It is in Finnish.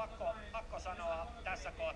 pakko, pakko sanoa tässä kohtaa.